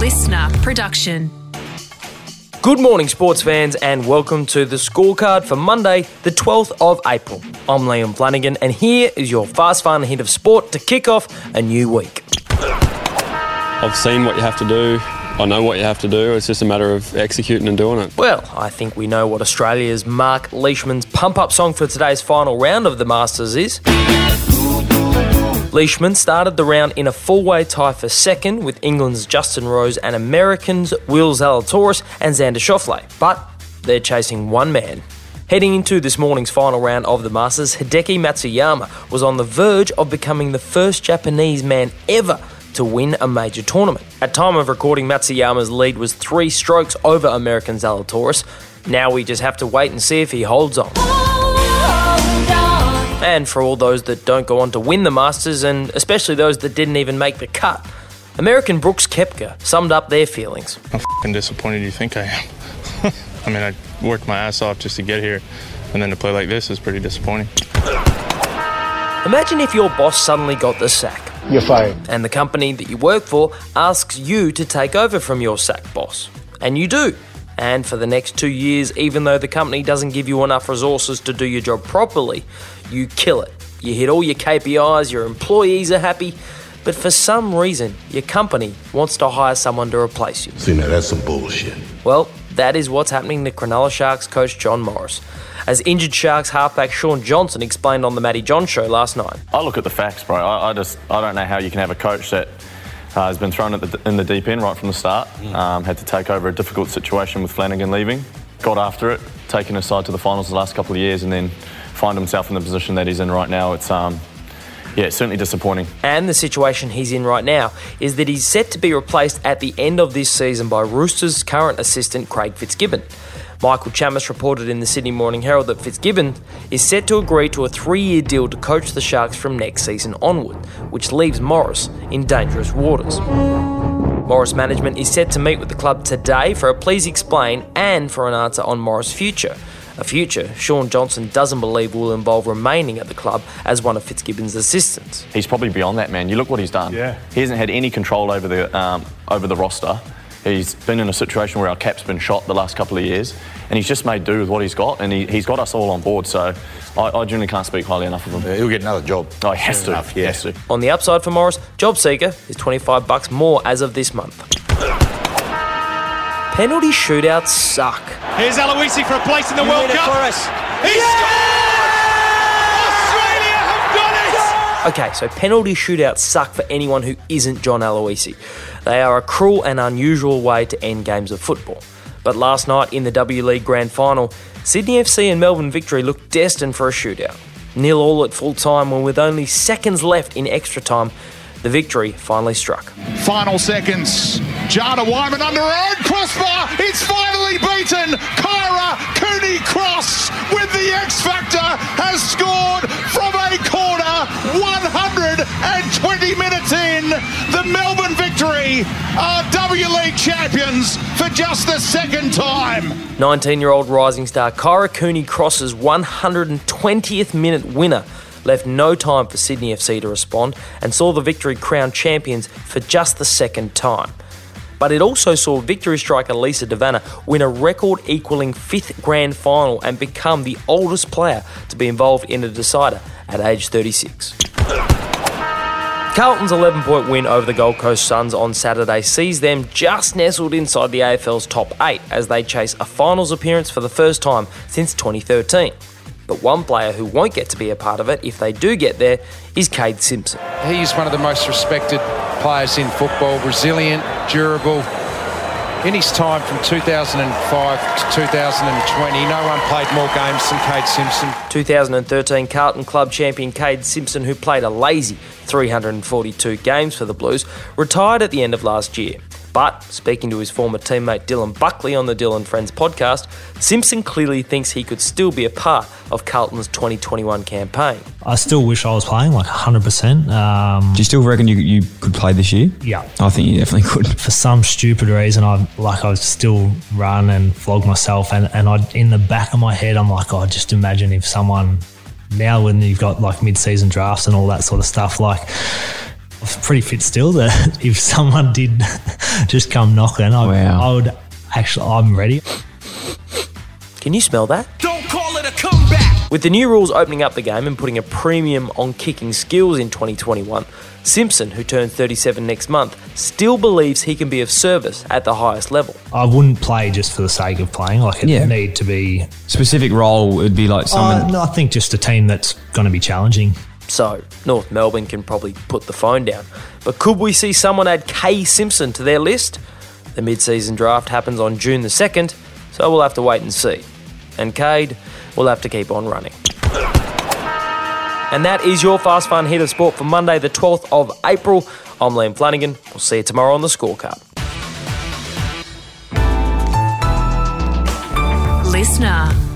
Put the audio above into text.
listener production. Good morning, sports fans, and welcome to the scorecard for Monday, the 12th of April. I'm Liam Flanagan, and here is your fast, fun hit of sport to kick off a new week. I've seen what you have to do. I know what you have to do. It's just a matter of executing and doing it. Well, I think we know what Australia's Mark Leishman's pump up song for today's final round of the Masters is. Leishman started the round in a full way tie for second with England's Justin Rose and Americans Will Zalatoris and Xander Schauffele, but they're chasing one man. Heading into this morning's final round of the Masters, Hideki Matsuyama was on the verge of becoming the first Japanese man ever to win a major tournament. At time of recording, Matsuyama's lead was three strokes over American Zalatoris. Now we just have to wait and see if he holds on. And for all those that don't go on to win the Masters, and especially those that didn't even make the cut, American Brooks Koepka summed up their feelings. How fucking disappointed you think I am? I mean, I worked my ass off just to get here, and then to play like this is pretty disappointing. Imagine if your boss suddenly got the sack. You're fired. And the company that you work for asks you to take over from your sack boss. And you do. And for the next two years, even though the company doesn't give you enough resources to do your job properly, you kill it. You hit all your KPIs, your employees are happy, but for some reason, your company wants to hire someone to replace you. See, now that's some bullshit. Well, that is what's happening to Cronulla Sharks coach John Morris. As injured Sharks halfback Shaun Johnson explained on the Matty John show last night. I look at the facts, bro. I, I just I don't know how you can have a coach that uh, has been thrown the, in the deep end right from the start. Um, had to take over a difficult situation with Flanagan leaving. Got after it, taken his side to the finals the last couple of years, and then find himself in the position that he's in right now. It's um, yeah, it's certainly disappointing. And the situation he's in right now is that he's set to be replaced at the end of this season by Roosters' current assistant Craig Fitzgibbon. Michael Chammas reported in the Sydney Morning Herald that Fitzgibbon is set to agree to a three year deal to coach the Sharks from next season onward, which leaves Morris in dangerous waters. Morris management is set to meet with the club today for a please explain and for an answer on Morris' future. A future Shaun Johnson doesn't believe will involve remaining at the club as one of Fitzgibbon's assistants. He's probably beyond that, man. You look what he's done. Yeah. He hasn't had any control over the um, over the roster. He's been in a situation where our cap's been shot the last couple of years, and he's just made do with what he's got, and he, he's got us all on board. So I, I genuinely can't speak highly enough of him. Yeah, he'll get another job. Oh, he has to. enough, yeah. has to. On the upside for Morris, Job Seeker is 25 bucks more as of this month. Penalty shootouts suck. Here's Aloisi for a place in the World Cup. He scored! Australia have done it! Okay, so penalty shootouts suck for anyone who isn't John Aloisi. They are a cruel and unusual way to end games of football. But last night in the W League Grand Final, Sydney FC and Melbourne Victory looked destined for a shootout. Nil all at full time, and with only seconds left in extra time, the victory finally struck. Final seconds. Jada Whyman under her own crossbar. It's finally beaten. Kyra Cooney Cross with the X Factor has scored from a corner. 120 in. The Melbourne Victory are W League champions for just the second time. 19 year old rising star Kyra Cooney Cross's 120th minute winner left no time for Sydney FC to respond and saw the victory crowned champions for just the second time. But it also saw victory striker Lisa De Vanna win a record equaling fifth grand final and become the oldest player to be involved in a decider at age 36. Carlton's 11 point win over the Gold Coast Suns on Saturday sees them just nestled inside the AFL's top 8 as they chase a finals appearance for the first time since 2013. But one player who won't get to be a part of it if they do get there is Kade Simpson. He's one of the most respected players in football, resilient, durable. In his time from 2005 to 2020, no one played more games than Kade Simpson. 2013 Carlton Club champion Kade Simpson, who played a lazy 342 games for the Blues, retired at the end of last year. But speaking to his former teammate Dylan Buckley on the Dylan Friends podcast, Simpson clearly thinks he could still be a part of Carlton's 2021 campaign. I still wish I was playing like 100%. Um, Do you still reckon you, you could play this year? yeah. I think you definitely could. For some stupid reason, I like I still run and flog myself, and and I in the back of my head, I'm like, oh, just imagine if someone now when you've got like mid-season drafts and all that sort of stuff, like I'm pretty fit still. That if someone did just come knocking, I, Wow. I would actually. I'm ready. Can you smell that? Don't call it a comeback. With the new rules opening up the game and putting a premium on kicking skills in 2021, Simpson, who turns 37 next month, still believes he can be of service at the highest level. I wouldn't play just for the sake of playing. Like it Yeah. need to be. Specific role It'd be like Uh, someone. no, I think just a team that's going to be challenging. So, North Melbourne can probably put the phone down. But could we see someone add Kade Simpson to their list? The mid season draft happens on June the 2nd, so we'll have to wait and see. And Kade will have to keep on running. And that is your Fast Fun Hit of Sport for Monday, the 12th of April. I'm Liam Flanagan. We'll see you tomorrow on the scorecard. Listener.